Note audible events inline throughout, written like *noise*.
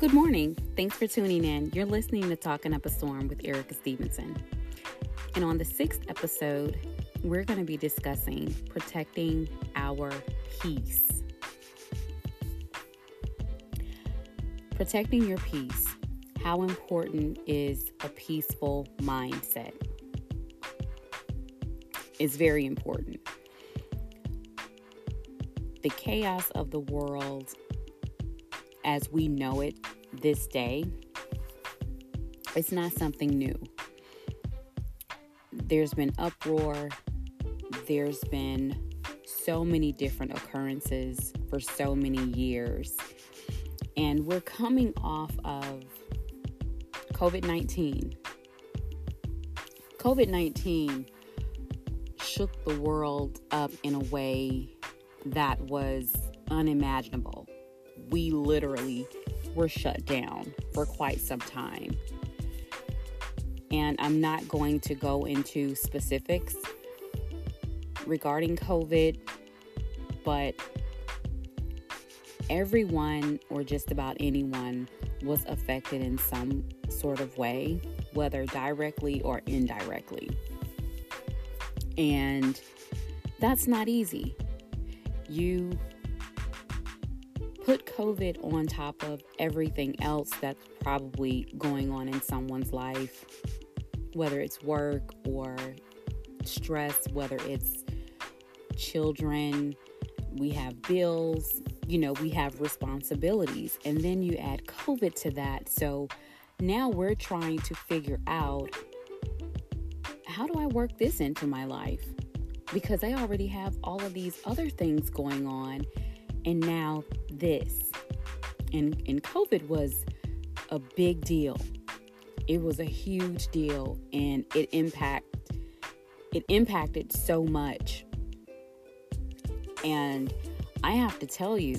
Good morning. Thanks for tuning in. You're listening to Talking Up a Storm with Erica Stevenson. And on the sixth episode, we're going to be discussing protecting our peace. Protecting your peace. How important is a peaceful mindset? Is very important. The chaos of the world as we know it this day, it's not something new. There's been uproar, there's been so many different occurrences for so many years. And we're coming off of COVID 19. COVID 19 shook the world up in a way that was unimaginable. We literally were shut down for quite some time. And I'm not going to go into specifics regarding COVID, but everyone or just about anyone was affected in some sort of way, whether directly or indirectly. And that's not easy. You put COVID on top of everything else that's probably going on in someone's life, whether it's work or stress, whether it's children, we have bills, you know, we have responsibilities. And then you add COVID to that. So now we're trying to figure out how do I work this into my life? Because I already have all of these other things going on and now this. And and COVID was a big deal. It was a huge deal and it impact it impacted so much. And I have to tell you,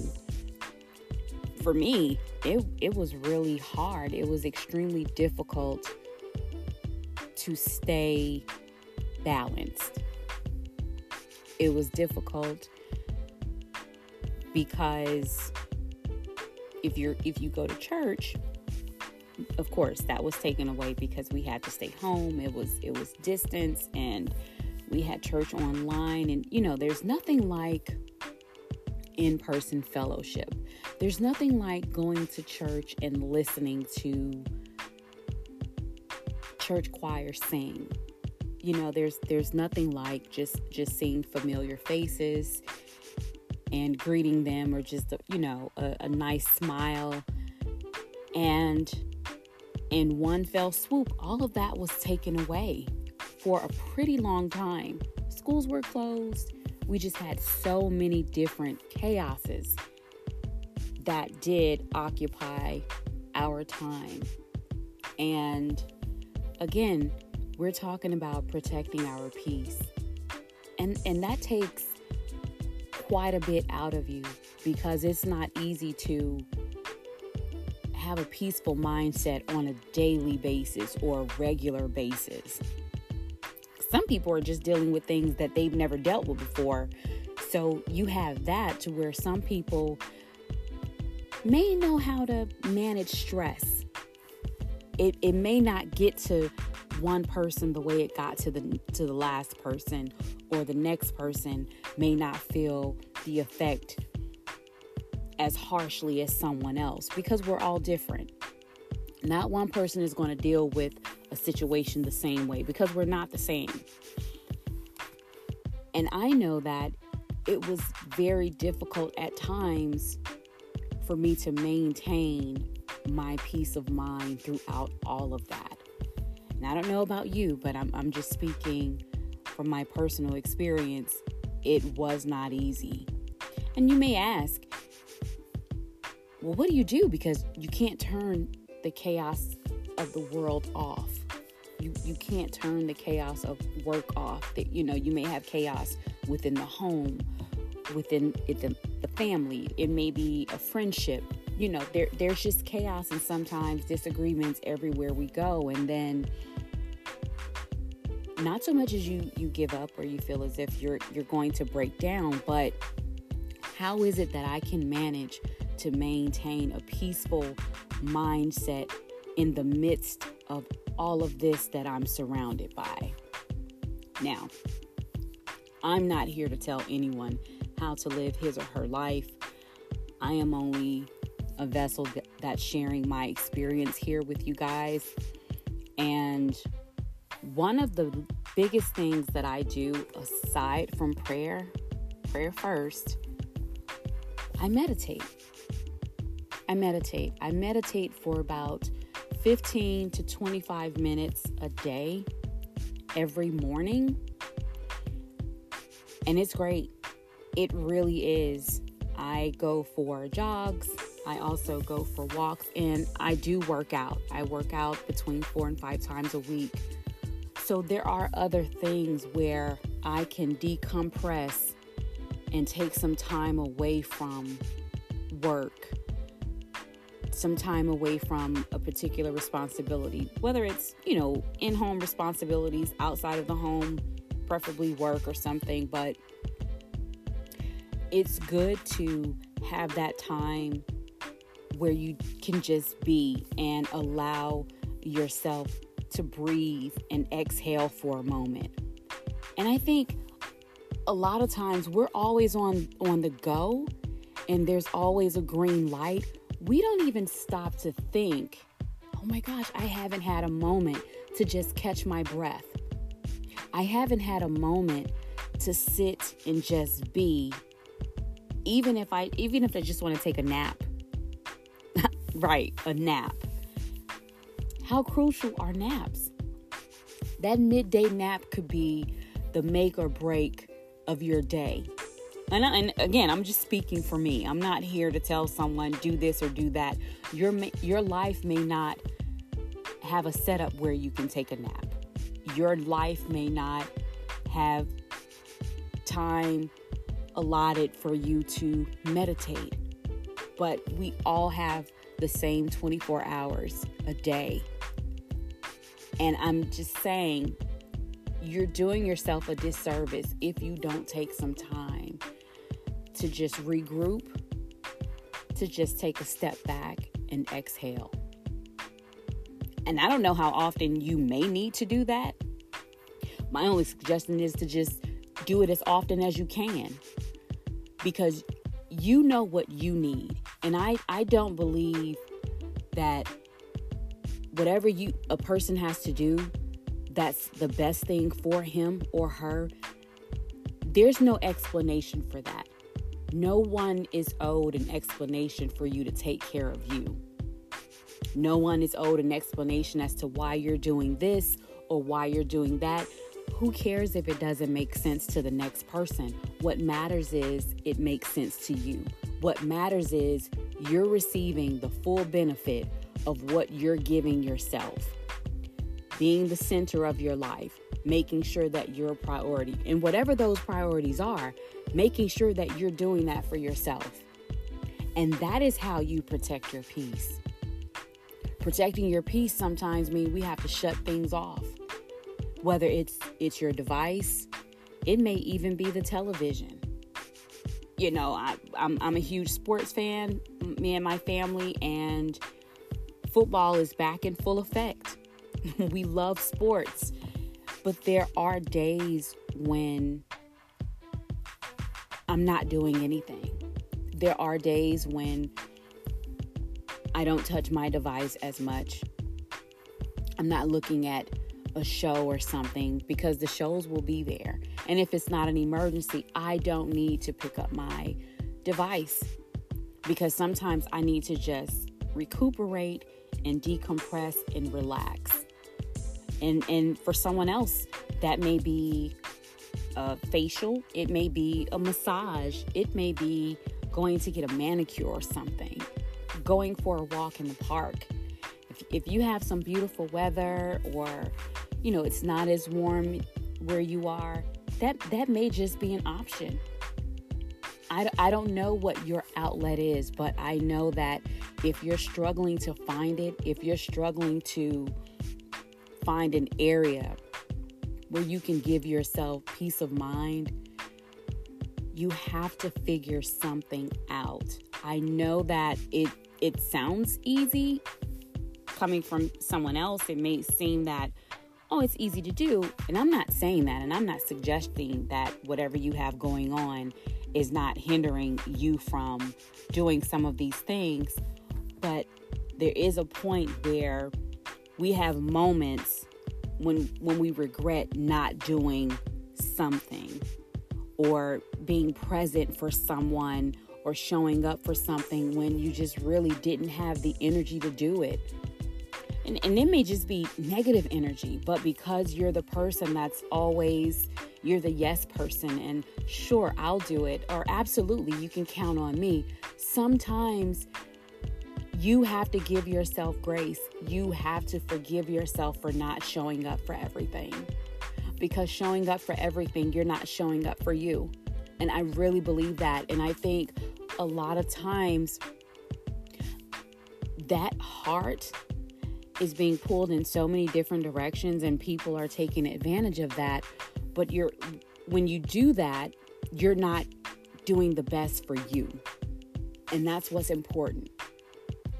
for me, it it was really hard. It was extremely difficult to stay balanced. It was difficult because if you're if you go to church of course that was taken away because we had to stay home. It was it was distance and we had church online. And you know there's nothing like in-person fellowship. There's nothing like going to church and listening to church choir sing. You know there's there's nothing like just just seeing familiar faces and greeting them or just, you know, a, a nice smile. And in one fell swoop, all of that was taken away for a pretty long time. Schools were closed. We just had so many different chaoses that did occupy our time. And again, we're talking about protecting our peace. And and that takes quite a bit out of you because it's not easy to have a peaceful mindset on a daily basis or a regular basis. Some people are just dealing with things that they've never dealt with before. So you have that to where some people may know how to manage stress. It, it may not get to one person the way it got to the to the last person or the next person may not feel the effect as harshly as someone else because we're all different. Not one person is going to deal with a situation the same way because we're not the same. And I know that it was very difficult at times for me to maintain my peace of mind throughout all of that. And I don't know about you, but I'm, I'm just speaking from my personal experience, it was not easy. And you may ask, well, what do you do? Because you can't turn the chaos of the world off. You, you can't turn the chaos of work off. That you know, you may have chaos within the home, within it, the, the family. It may be a friendship. You know, there there's just chaos and sometimes disagreements everywhere we go. And then not so much as you you give up or you feel as if you're you're going to break down, but how is it that I can manage to maintain a peaceful mindset in the midst of all of this that I'm surrounded by. Now, I'm not here to tell anyone how to live his or her life. I am only a vessel that's sharing my experience here with you guys. And one of the biggest things that I do aside from prayer, prayer first, I meditate. I meditate. I meditate for about 15 to 25 minutes a day every morning. And it's great. It really is. I go for jogs. I also go for walks and I do work out. I work out between four and five times a week. So there are other things where I can decompress and take some time away from work, some time away from a particular responsibility, whether it's, you know, in home responsibilities, outside of the home, preferably work or something, but it's good to have that time where you can just be and allow yourself to breathe and exhale for a moment. And I think a lot of times we're always on on the go and there's always a green light. We don't even stop to think, "Oh my gosh, I haven't had a moment to just catch my breath." I haven't had a moment to sit and just be even if I even if I just want to take a nap. *laughs* right, a nap. How crucial are naps? That midday nap could be the make or break of your day. And, and, again, I'm just speaking for me. I'm not here to tell someone do this or do that. Your your life may not have a setup where you can take a nap. Your life may not have time allotted for you to meditate. But we all have the same 24 hours a day. And I'm just saying, you're doing yourself a disservice if you don't take some time to just regroup, to just take a step back and exhale. And I don't know how often you may need to do that. My only suggestion is to just do it as often as you can because you know what you need. And I, I don't believe that whatever you a person has to do, that's the best thing for him or her. There's no explanation for that. No one is owed an explanation for you to take care of you. No one is owed an explanation as to why you're doing this or why you're doing that. Who cares if it doesn't make sense to the next person? What matters is it makes sense to you. What matters is you're receiving the full benefit of what you're giving yourself. Being the center of your life, making sure that you're a priority. And whatever those priorities are, making sure that you're doing that for yourself. And that is how you protect your peace. Protecting your peace sometimes means we have to shut things off whether it's it's your device it may even be the television you know I, I'm, I'm a huge sports fan me and my family and football is back in full effect. *laughs* We love sports but there are days when i'm not doing anything. There are days when i don't touch my device as much. I'm not looking at a show or something because the shows will be there. And if it's not an emergency, I don't need to pick up my device because sometimes I need to just recuperate and decompress and relax. And and for someone else, that may be a facial, it may be a massage, it may be going to get a manicure or something, going for a walk in the park. If, if you have some beautiful weather or you know, it's not as warm where you are, that that may just be an option. I, I don't know what your outlet is, but I know that if you're struggling to find it, if you're struggling to find an area where you can give yourself peace of mind, you have to figure something out. I know that it it sounds easy coming from someone else. It may seem that oh, it's easy to do, and I'm not saying that and I'm not suggesting that whatever you have going on is not hindering you from doing some of these things, but there is a point where we have moments when when we regret not doing something or being present for someone or showing up for something when you just really didn't have the energy to do it. And, and it may just be negative energy, but because you're the person that's always, you're the yes person, and sure, I'll do it, or absolutely, you can count on me. Sometimes you have to give yourself grace. You have to forgive yourself for not showing up for everything because showing up for everything, you're not showing up for you. And I really believe that. And I think a lot of times that heart is being pulled in so many different directions and people are taking advantage of that. But you're when you do that, you're not doing the best for you. And that's what's important.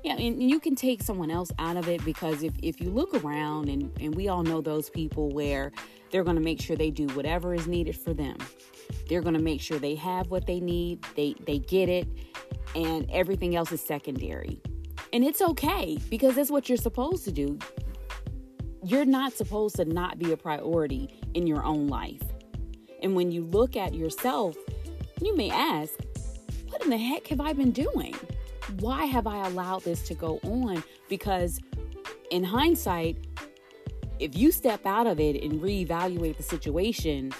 Yeah, and you can take someone else out of it because if, if you look around and, and we all know those people where they're going to make sure they do whatever is needed for them. They're going to make sure they have what they need, they they get it, and everything else is secondary. And it's okay because that's what you're supposed to do. You're not supposed to not be a priority in your own life. And when you look at yourself, you may ask, what in the heck have I been doing? Why have I allowed this to go on? Because in hindsight, if you step out of it and reevaluate the situation,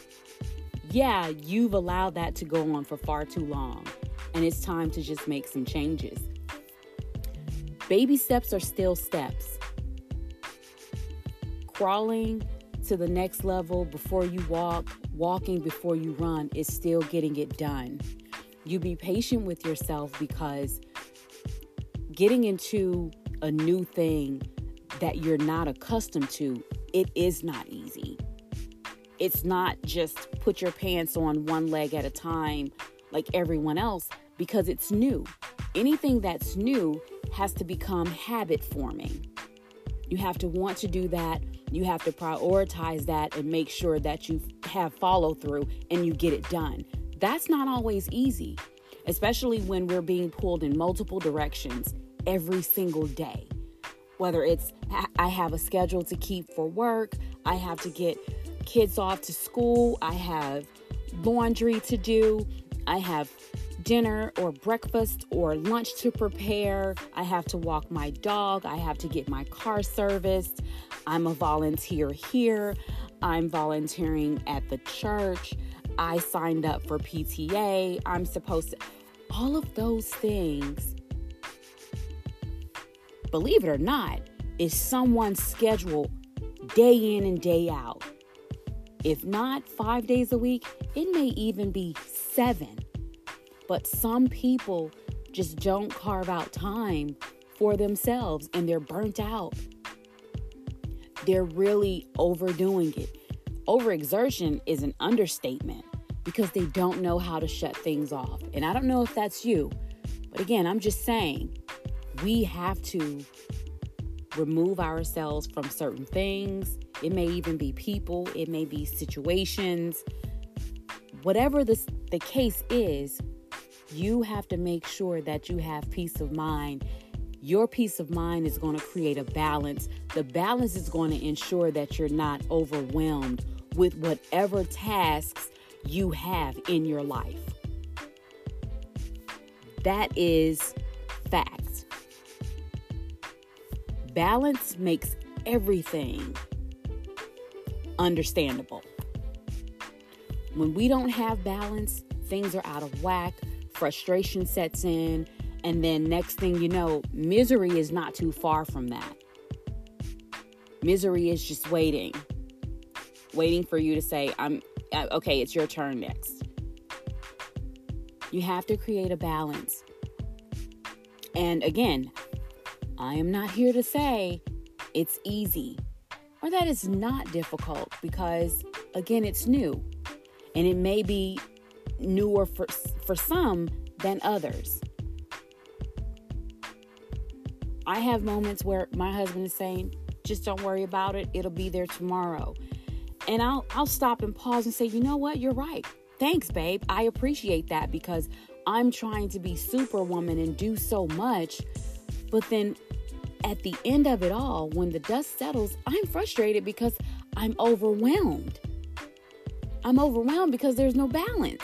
yeah, you've allowed that to go on for far too long. And it's time to just make some changes. Baby steps are still steps. Crawling to the next level before you walk, walking before you run is still getting it done. You be patient with yourself because getting into a new thing that you're not accustomed to, it is not easy. It's not just put your pants on one leg at a time like everyone else because it's new. Anything that's new has to become habit forming. You have to want to do that. You have to prioritize that and make sure that you have follow through and you get it done. That's not always easy, especially when we're being pulled in multiple directions every single day whether it's I have a schedule to keep for work, I have to get kids off to school, I have laundry to do, I have dinner or breakfast or lunch to prepare, I have to walk my dog, I have to get my car serviced, I'm a volunteer here, I'm volunteering at the church, I signed up for PTA, I'm supposed to, all of those things believe it or not, is someone's schedule day in and day out. If not five days a week, it may even be seven. But some people just don't carve out time for themselves and they're burnt out. They're really overdoing it. Overexertion is an understatement because they don't know how to shut things off. And I don't know if that's you, but again, I'm just saying we have to remove ourselves from certain things. It may even be people, it may be situations. Whatever the, the case is, you have to make sure that you have peace of mind. Your peace of mind is going to create a balance. The balance is going to ensure that you're not overwhelmed with whatever tasks you have in your life. That is fact. Balance makes everything understandable. When we don't have balance, things are out of whack, frustration sets in, and then next thing you know, misery is not too far from that. Misery is just waiting, waiting for you to say, I'm uh, okay, it's your turn next. You have to create a balance. And again, I am not here to say it's easy or that it's not difficult because, again, it's new and it may be newer for for some than others. I have moments where my husband is saying, "Just don't worry about it. It'll be there tomorrow." And I'll I'll stop and pause and say, "You know what? You're right. Thanks, babe. I appreciate that because I'm trying to be superwoman and do so much, but then at the end of it all, when the dust settles, I'm frustrated because I'm overwhelmed. I'm overwhelmed because there's no balance.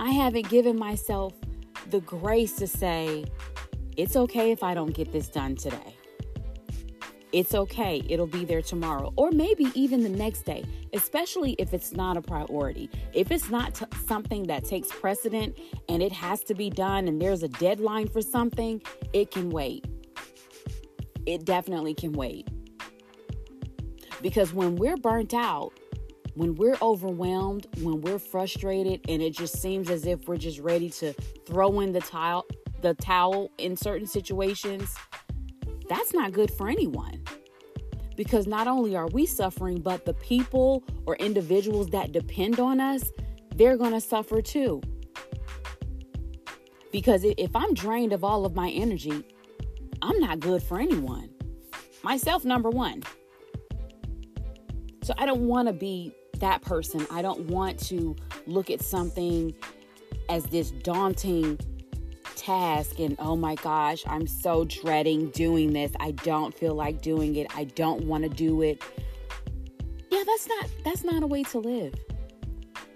I haven't given myself the grace to say, it's okay if I don't get this done today. It's okay. It'll be there tomorrow or maybe even the next day, especially if it's not a priority. If it's not t- something that takes precedent and it has to be done and there's a deadline for something, it can wait. It definitely can wait. Because when we're burnt out, when we're overwhelmed, when we're frustrated and it just seems as if we're just ready to throw in the towel the towel in certain situations, that's not good for anyone. Because not only are we suffering, but the people or individuals that depend on us, they're going to suffer too. Because if I'm drained of all of my energy, I'm not good for anyone. Myself, number one. So I don't want to be that person. I don't want to look at something as this daunting task and oh my gosh, I'm so dreading doing this. I don't feel like doing it. I don't want to do it. Yeah, that's not that's not a way to live.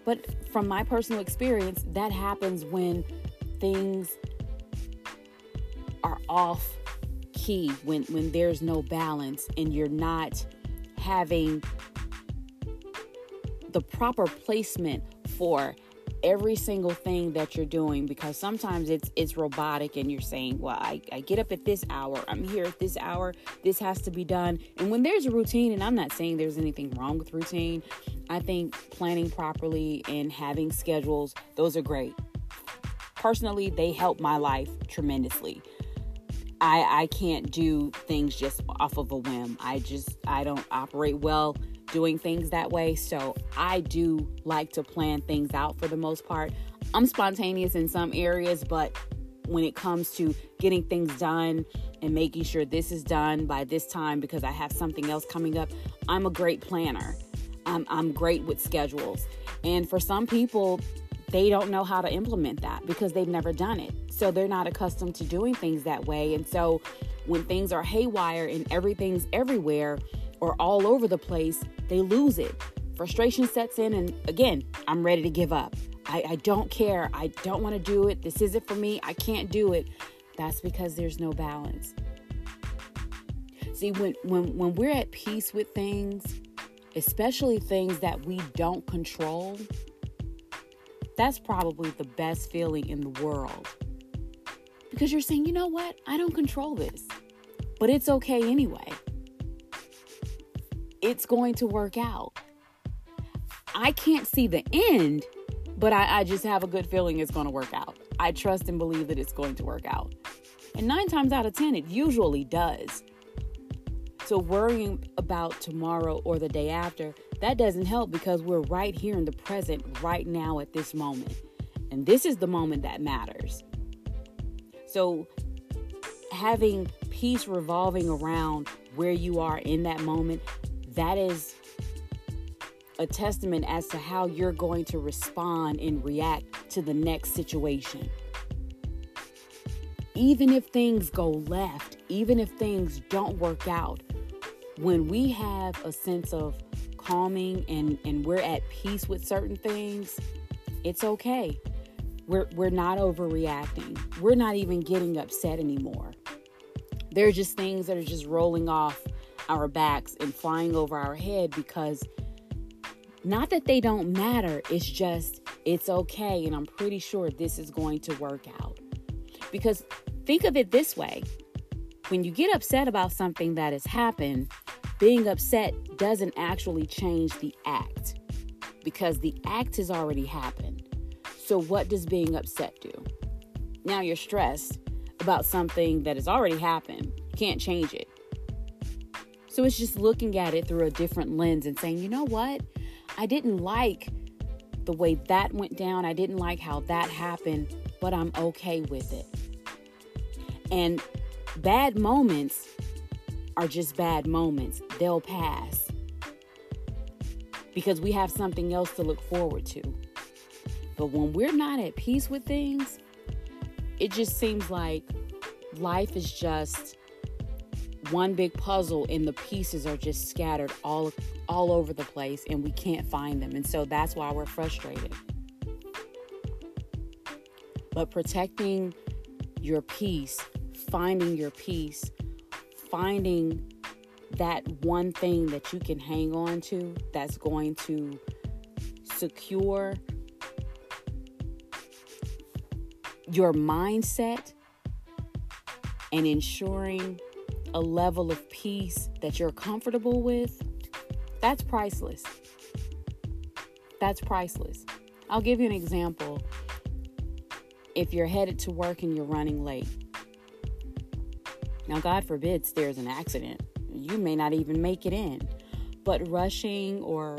But from my personal experience, that happens when things are off key, when when there's no balance and you're not having the proper placement for every single thing that you're doing because sometimes it's it's robotic and you're saying well I, I get up at this hour. I'm here at this hour. This has to be done. And when there's a routine and i'm not saying there's anything wrong with routine i think planning properly and having schedules those are great. Personally they help my life tremendously. I i can't do things just off of a whim. I just i don't operate well doing things that way. So I do like to plan things out for the most part. I'm spontaneous in some areas, but when it comes to getting things done and making sure this is done by this time because I have something else coming up, I'm a great planner. I'm, I'm great with schedules. And for some people, they don't know how to implement that because they've never done it. So they're not accustomed to doing things that way. And so when things are haywire and everything's everywhere, or all over the place, they lose it. Frustration sets in, and again, I'm ready to give up. I, I don't care. I don't want to do it. This isn't for me. I can't do it. That's because there's no balance. See, when, when, when we're at peace with things, especially things that we don't control, that's probably the best feeling in the world. Because you're saying, you know what? I don't control this, but it's okay anyway it's going to work out. I can't see the end, but I, I just have a good feeling it's going to work out. I trust and believe that it's going to work out. And nine times out of 10, it usually does. So, worrying about tomorrow or the day after, that doesn't help because we're right here in the present, right now at this moment. And this is the moment that matters. So, having peace revolving around where you are in that moment, that is a testament as to how you're going to respond and react to the next situation. Even if things go left, even if things don't work out, when we have a sense of calming and, and we're at peace with certain things, it's okay. We're, we're not overreacting. We're not even getting upset anymore. There are just things that are just rolling off our backs and flying over our head because not that they don't matter, it's just it's okay and I'm pretty sure this is going to work out. Because think of it this way when you get upset about something that has happened, being upset doesn't actually change the act because the act has already happened. So, what does being upset do? Now you're stressed about something that has already happened, can't change it. So it's just looking at it through a different lens and saying, you know what? I didn't like the way that went down. I didn't like how that happened, but I'm okay with it. And bad moments are just bad moments, they'll pass because we have something else to look forward to. But when we're not at peace with things, it just seems like life is just one big puzzle and the pieces are just scattered all all over the place and we can't find them. And so that's why we're frustrated. But protecting your peace, finding your peace, finding that one thing that you can hang on to that's going to secure your mindset and ensuring a level of peace that you're comfortable with, that's priceless. That's priceless. I'll give you an example. If you're headed to work and you're running late, now, God forbids there's an accident you may not even make it in. But rushing or,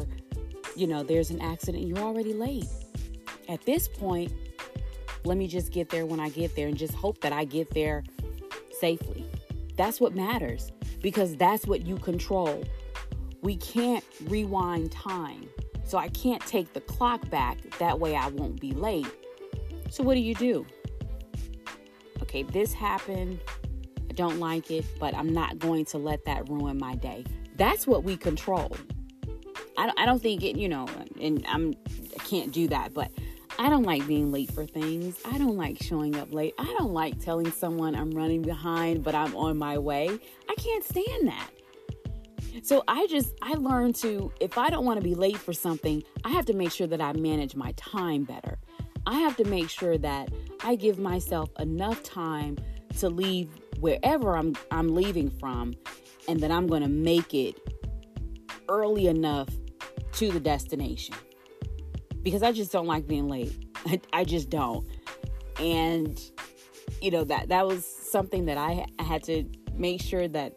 you know, there's an accident, you're already late. At this point, let me just get there when I get there and just hope that I get there safely. That's what matters because that's what you control. We can't rewind time. So I can't take the clock back. That way I won't be late. So what do you do? Okay, this happened I don't like it, but I'm not going to let that ruin my day. That's what we control. I don't, think it, you know, and I'm, I can't do that, but I don't like being late for things. I don't like showing up late. I don't like telling someone I'm running behind, but I'm on my way. I can't stand that. So I just, I learned to, if I don't want to be late for something, I have to make sure that I manage my time better. I have to make sure that I give myself enough time to leave wherever I'm I'm leaving from and that I'm going to make it early enough to the destination. Because I just don't like being late. I, *laughs* I just don't. And you know that that was something that I, I had to make sure that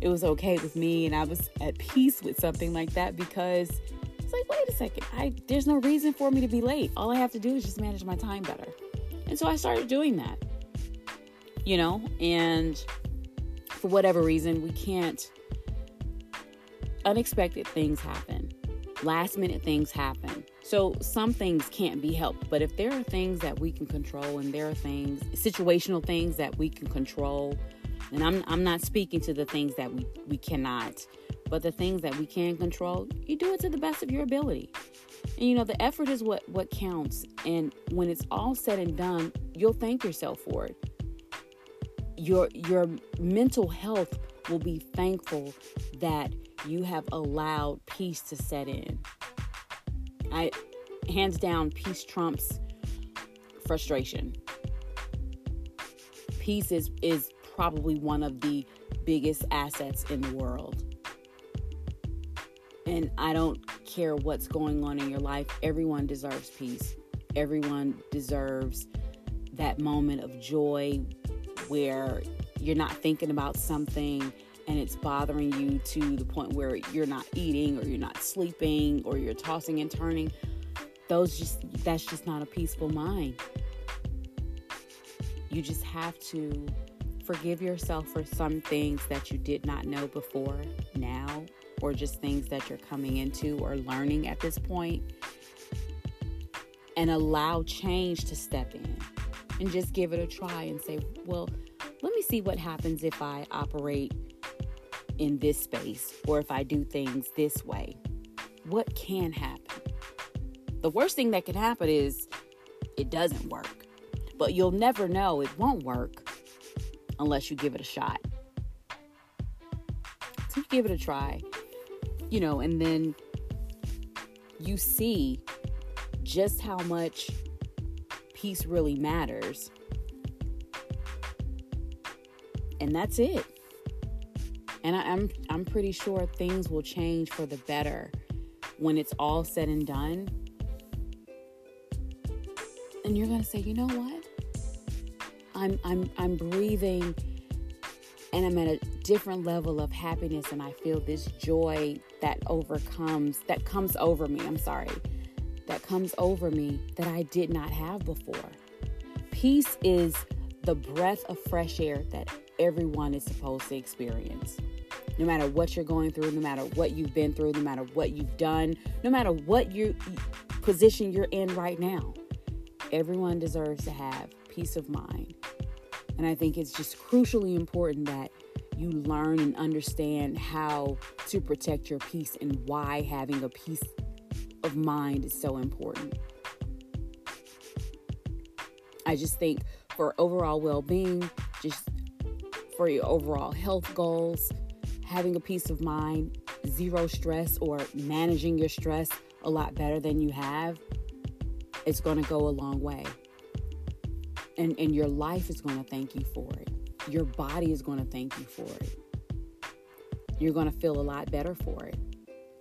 it was okay with me and I was at peace with something like that because it's like wait a second I there's no reason for me to be late all I have to do is just manage my time better and so I started doing that you know, and for whatever reason, we can't. Unexpected things happen, last minute things happen. So some things can't be helped, but if there are things that we can control and there are things, situational things that we can control, and I'm, I'm not speaking to the things that we, we cannot, but the things that we can control, you do it to the best of your ability. And you know, the effort is what what counts. And when it's all said and done, you'll thank yourself for it your your mental health will be thankful that you have allowed peace to set in. I hands down peace trumps frustration. Peace is is probably one of the biggest assets in the world. And I don't care what's going on in your life, everyone deserves peace. Everyone deserves that moment of joy where you're not thinking about something and it's bothering you to the point where you're not eating or you're not sleeping or you're tossing and turning those just that's just not a peaceful mind. You just have to forgive yourself for some things that you did not know before now or just things that you're coming into or learning at this point and allow change to step in. And just give it a try and say, well, let me see what happens if I operate in this space or if I do things this way. What can happen? The worst thing that can happen is it doesn't work. But you'll never know it won't work unless you give it a shot. So you give it a try, you know, and then you see just how much peace really matters. And that's it. And I, am I'm, I'm pretty sure things will change for the better when it's all said and done. And you're gonna say, you know what? I'm I'm I'm breathing and I'm at a different level of happiness and I feel this joy that overcomes that comes over me. I'm sorry that comes over me that I did not have before. Peace is the breath of fresh air that everyone is supposed to experience. No matter what you're going through, no matter what you've been through, no matter what you've done, no matter what you position you're in right now, everyone deserves to have peace of mind. And I think it's just crucially important that you learn and understand how to protect your peace and why having a peace of mind is so important. I just think for overall well being, just for your overall health goals, having a peace of mind, zero stress, or managing your stress a lot better than you have, it's going to go a long way. And, and your life is going to thank you for it. Your body is going to thank you for it. You're going to feel a lot better for it.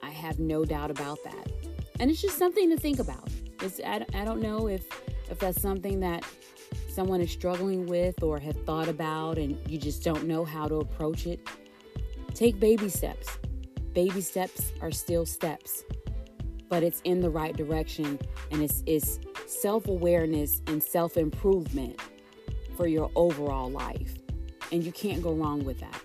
I have no doubt about that. And it's just something to think about. It's, I, I don't know if, if that's something that someone is struggling with or have thought about and you just don't know how to approach it. Take baby steps. Baby steps are still steps, but it's in the right direction and it's, it's self awareness and self improvement for your overall life. And you can't go wrong with that.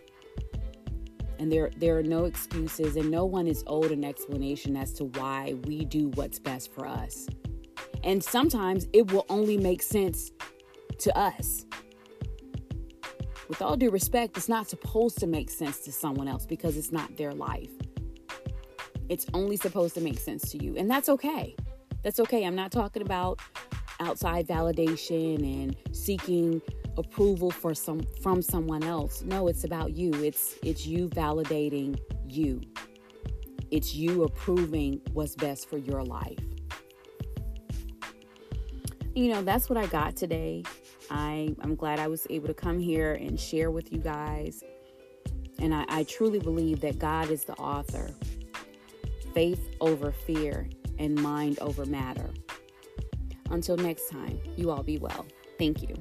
And there, there are no excuses, and no one is owed an explanation as to why we do what's best for us. And sometimes it will only make sense to us. With all due respect, it's not supposed to make sense to someone else because it's not their life. It's only supposed to make sense to you, and that's okay. That's okay. I'm not talking about outside validation and seeking approval for some from someone else. No, it's about you. It's it's you validating you. It's you approving what's best for your life. You know, that's what I got today. I, I'm glad I was able to come here and share with you guys. And I, I truly believe that God is the author. Faith over fear and mind over matter. Until next time, you all be well. Thank you.